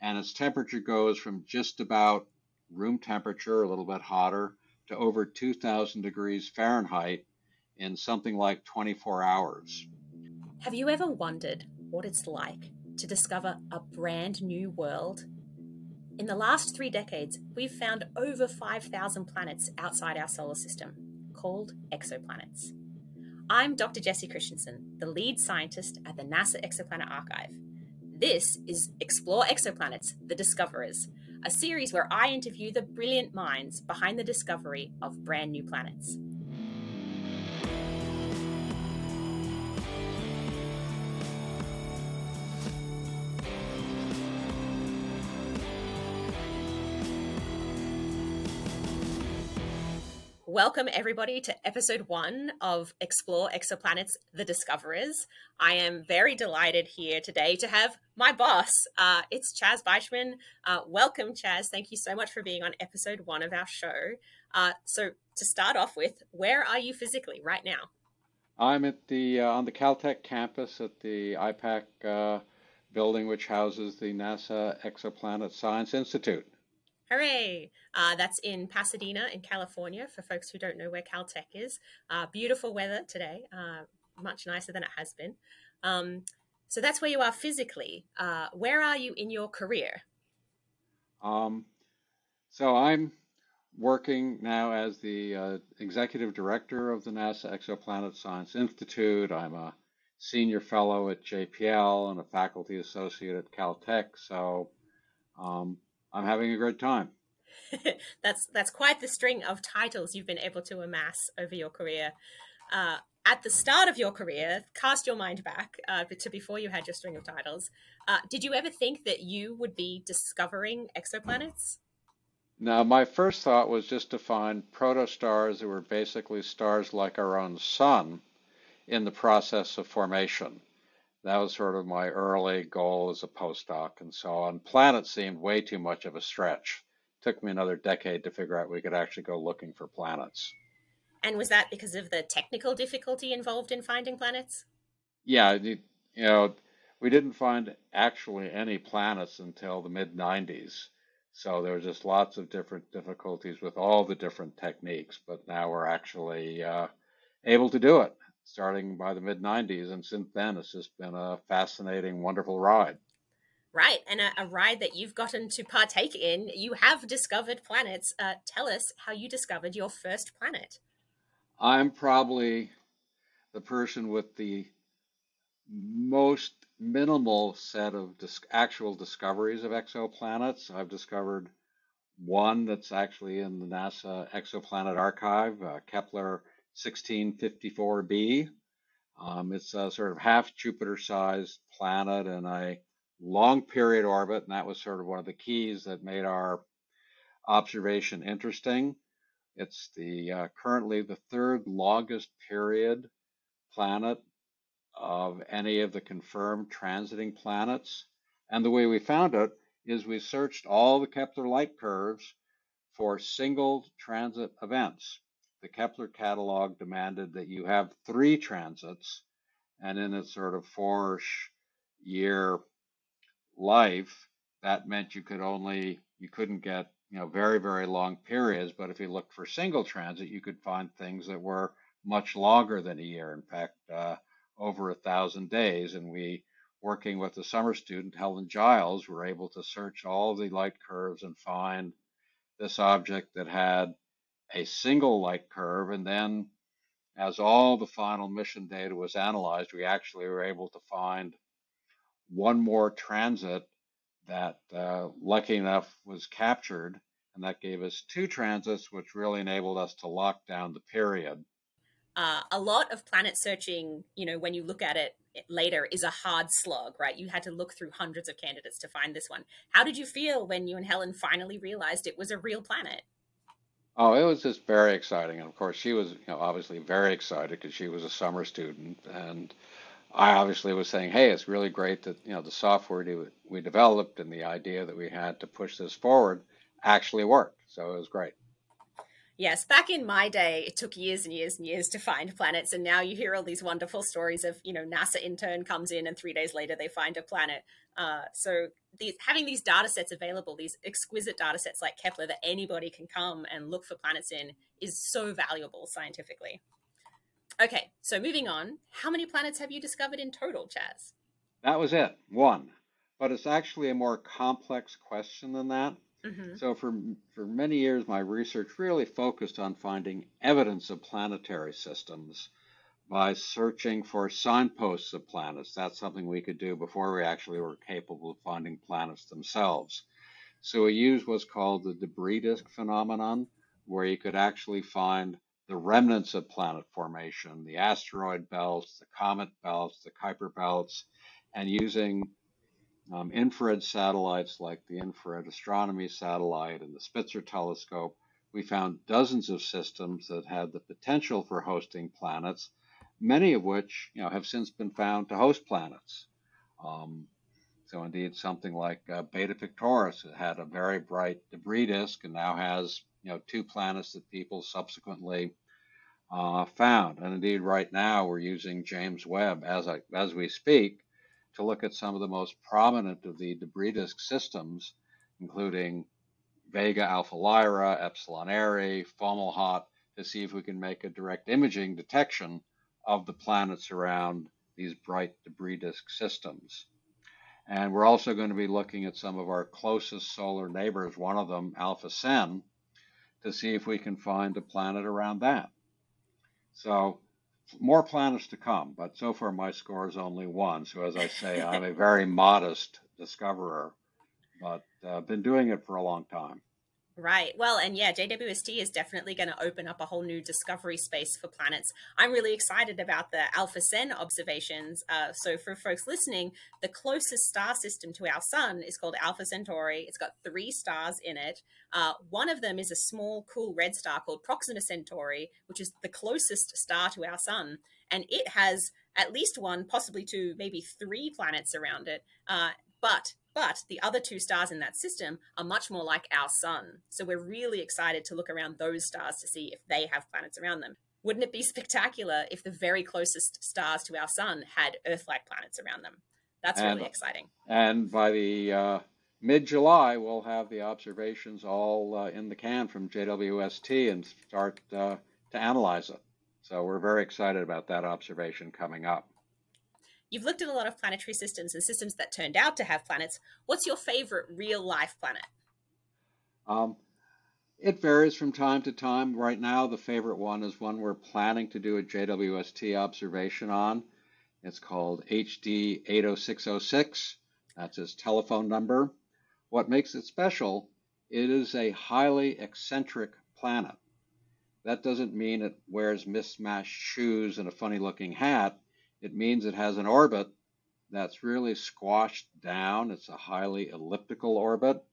and its temperature goes from just about room temperature, a little bit hotter, to over 2,000 degrees Fahrenheit in something like 24 hours. Have you ever wondered what it's like to discover a brand new world? In the last three decades, we've found over 5,000 planets outside our solar system, called exoplanets. I'm Dr. Jessie Christensen, the lead scientist at the NASA Exoplanet Archive. This is Explore Exoplanets The Discoverers, a series where I interview the brilliant minds behind the discovery of brand new planets. Welcome, everybody, to episode one of Explore Exoplanets The Discoverers. I am very delighted here today to have my boss. Uh, it's Chaz Beichman. Uh, welcome, Chaz. Thank you so much for being on episode one of our show. Uh, so, to start off with, where are you physically right now? I'm at the uh, on the Caltech campus at the IPAC uh, building, which houses the NASA Exoplanet Science Institute. Hooray! Uh, that's in Pasadena, in California, for folks who don't know where Caltech is. Uh, beautiful weather today, uh, much nicer than it has been. Um, so that's where you are physically. Uh, where are you in your career? Um, so I'm working now as the uh, executive director of the NASA Exoplanet Science Institute. I'm a senior fellow at JPL and a faculty associate at Caltech. So um, I'm having a great time. that's that's quite the string of titles you've been able to amass over your career. Uh, at the start of your career, cast your mind back uh, to before you had your string of titles. Uh, did you ever think that you would be discovering exoplanets? Now, my first thought was just to find protostars that were basically stars like our own sun in the process of formation. That was sort of my early goal as a postdoc and so on. Planets seemed way too much of a stretch. It took me another decade to figure out we could actually go looking for planets. And was that because of the technical difficulty involved in finding planets? Yeah, you, you know, we didn't find actually any planets until the mid 90s. So there were just lots of different difficulties with all the different techniques, but now we're actually uh, able to do it starting by the mid 90s. And since then, it's just been a fascinating, wonderful ride. Right, and a, a ride that you've gotten to partake in. You have discovered planets. Uh, tell us how you discovered your first planet. I'm probably the person with the most minimal set of dis- actual discoveries of exoplanets. I've discovered one that's actually in the NASA Exoplanet Archive, uh, Kepler 1654b. Um, it's a sort of half Jupiter sized planet in a long period orbit, and that was sort of one of the keys that made our observation interesting. It's the uh, currently the third longest period planet of any of the confirmed transiting planets. And the way we found it is we searched all the Kepler light curves for single transit events the Kepler catalog demanded that you have three transits, and in its sort of four year life, that meant you could only you couldn't get you know very very long periods. But if you looked for single transit, you could find things that were much longer than a year. In fact, uh, over a thousand days. And we, working with a summer student, Helen Giles, were able to search all the light curves and find this object that had a single light curve. And then as all the final mission data was analyzed, we actually were able to find one more transit that, uh, lucky enough, was captured. And that gave us two transits, which really enabled us to lock down the period. Uh, a lot of planet searching, you know, when you look at it later, is a hard slog, right? You had to look through hundreds of candidates to find this one. How did you feel when you and Helen finally realized it was a real planet? Oh, it was just very exciting. And of course, she was, you know, obviously very excited because she was a summer student. And I obviously was saying, hey, it's really great that, you know, the software we developed and the idea that we had to push this forward actually worked. So it was great. Yes, back in my day, it took years and years and years to find planets, and now you hear all these wonderful stories of, you know, NASA intern comes in and three days later they find a planet. Uh, so these, having these data sets available, these exquisite data sets like Kepler that anybody can come and look for planets in, is so valuable scientifically. Okay, so moving on, how many planets have you discovered in total, Chaz? That was it, one. But it's actually a more complex question than that. Mm-hmm. So for for many years, my research really focused on finding evidence of planetary systems by searching for signposts of planets. That's something we could do before we actually were capable of finding planets themselves. So we used what's called the debris disk phenomenon, where you could actually find the remnants of planet formation, the asteroid belts, the comet belts, the Kuiper belts, and using um, infrared satellites like the Infrared Astronomy Satellite and the Spitzer Telescope, we found dozens of systems that had the potential for hosting planets, many of which you know, have since been found to host planets. Um, so indeed, something like uh, Beta Pictoris had a very bright debris disk and now has you know two planets that people subsequently uh, found. And indeed, right now we're using James Webb as I, as we speak to look at some of the most prominent of the debris disk systems, including Vega Alpha Lyrae, Epsilon Ariex, Fomalhaut, to see if we can make a direct imaging detection of the planets around these bright debris disk systems. And we're also going to be looking at some of our closest solar neighbors, one of them, Alpha Cen, to see if we can find a planet around that. So more planets to come, but so far my score is only one. So as I say, I'm a very modest discoverer, but uh, been doing it for a long time. Right. Well, and yeah, JWST is definitely going to open up a whole new discovery space for planets. I'm really excited about the Alpha Cen observations. Uh, so, for folks listening, the closest star system to our sun is called Alpha Centauri. It's got three stars in it. Uh, one of them is a small, cool red star called Proxima Centauri, which is the closest star to our sun. And it has at least one, possibly two, maybe three planets around it. Uh, but but the other two stars in that system are much more like our sun. So we're really excited to look around those stars to see if they have planets around them. Wouldn't it be spectacular if the very closest stars to our sun had Earth like planets around them? That's and, really exciting. And by the uh, mid July, we'll have the observations all uh, in the can from JWST and start uh, to analyze it. So we're very excited about that observation coming up. You've looked at a lot of planetary systems and systems that turned out to have planets. What's your favorite real life planet? Um, it varies from time to time. Right now, the favorite one is one we're planning to do a JWST observation on. It's called HD 80606. That's his telephone number. What makes it special, it is a highly eccentric planet. That doesn't mean it wears mismatched shoes and a funny looking hat. It means it has an orbit that's really squashed down. It's a highly elliptical orbit,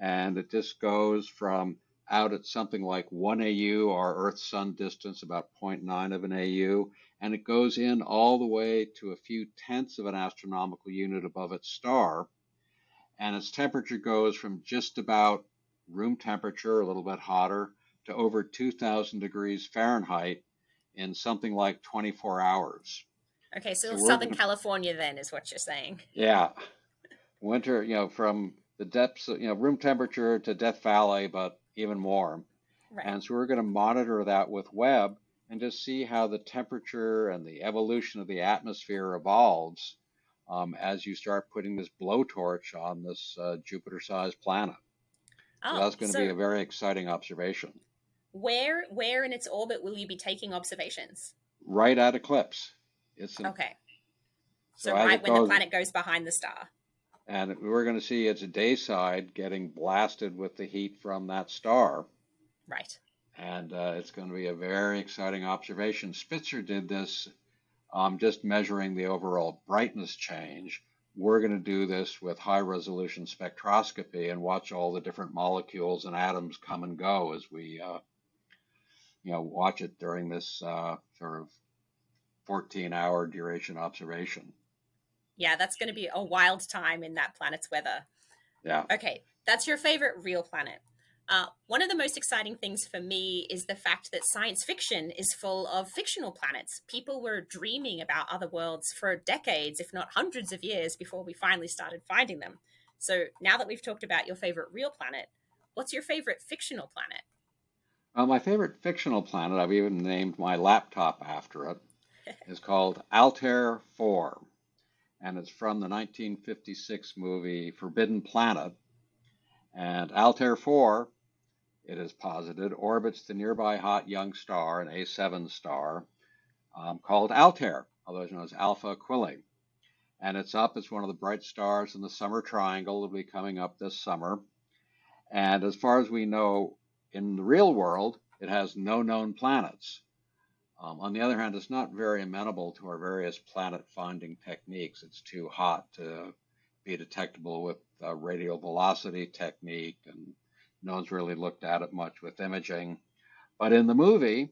and it just goes from out at something like 1 AU, our Earth Sun distance, about 0.9 of an AU, and it goes in all the way to a few tenths of an astronomical unit above its star. And its temperature goes from just about room temperature, a little bit hotter, to over 2,000 degrees Fahrenheit in something like 24 hours. Okay, so, so Southern California then is what you're saying. Yeah. Winter, you know, from the depths, you know, room temperature to Death Valley, but even more. Right. And so we're going to monitor that with Webb and just see how the temperature and the evolution of the atmosphere evolves um, as you start putting this blowtorch on this uh, Jupiter-sized planet. Oh, so that's going to so be a very exciting observation. Where, where in its orbit will you be taking observations? Right at eclipse. It's an, okay. So, so right when the planet goes behind the star. And we're going to see its day side getting blasted with the heat from that star. Right. And uh, it's going to be a very exciting observation. Spitzer did this um, just measuring the overall brightness change. We're going to do this with high resolution spectroscopy and watch all the different molecules and atoms come and go as we, uh, you know, watch it during this uh, sort of 14 hour duration observation. Yeah, that's going to be a wild time in that planet's weather. Yeah. Okay, that's your favorite real planet. Uh, one of the most exciting things for me is the fact that science fiction is full of fictional planets. People were dreaming about other worlds for decades, if not hundreds of years, before we finally started finding them. So now that we've talked about your favorite real planet, what's your favorite fictional planet? Uh, my favorite fictional planet, I've even named my laptop after it, is called Altair 4. And it's from the 1956 movie Forbidden Planet. And Altair 4, it is posited, orbits the nearby hot young star, an A7 star, um, called Altair, otherwise known as Alpha Aquila. And it's up, it's one of the bright stars in the summer triangle that will be coming up this summer. And as far as we know, in the real world, it has no known planets. Um, on the other hand, it's not very amenable to our various planet finding techniques. It's too hot to be detectable with uh, radial velocity technique, and no one's really looked at it much with imaging. But in the movie,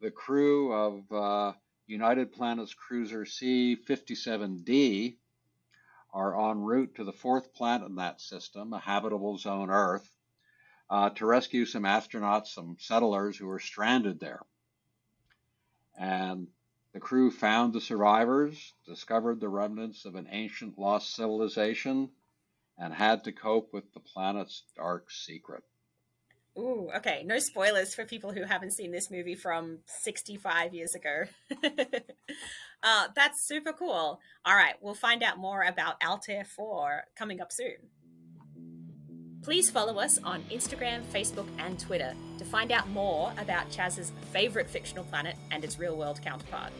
the crew of uh, United Planets Cruiser C 57D are en route to the fourth planet in that system, a habitable zone Earth, uh, to rescue some astronauts, some settlers who were stranded there. And the crew found the survivors, discovered the remnants of an ancient lost civilization, and had to cope with the planet's dark secret. Ooh, okay. No spoilers for people who haven't seen this movie from 65 years ago. uh, that's super cool. All right, we'll find out more about Altair 4 coming up soon. Please follow us on Instagram, Facebook, and Twitter to find out more about Chaz's favourite fictional planet and its real world counterpart.